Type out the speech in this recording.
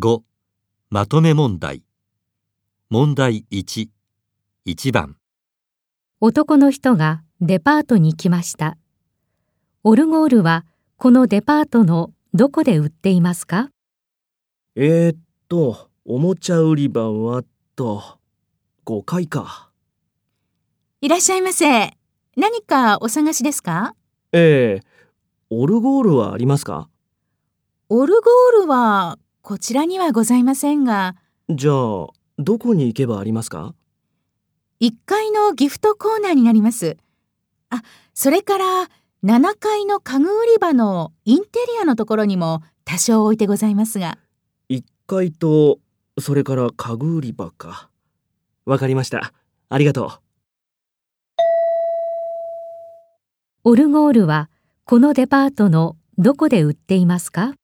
5. まとめ問題問題1 1番男の人がデパートに来ました。オルゴールはこのデパートのどこで売っていますか？えー、っと、おもちゃ売り場はと、5階か。いらっしゃいませ。何かお探しですか？ええオルゴールはありますか？オルゴールはこちらにはございませんが、じゃあ、どこに行けばありますか？1階のギフトコーナーになります。あ、それから7階の家具売り場のインテリアのところにも多少置いてございますが。?1 階と、それから家具売り場か。わかりました。ありがとう。オルゴールはこのデパートのどこで売っていますか？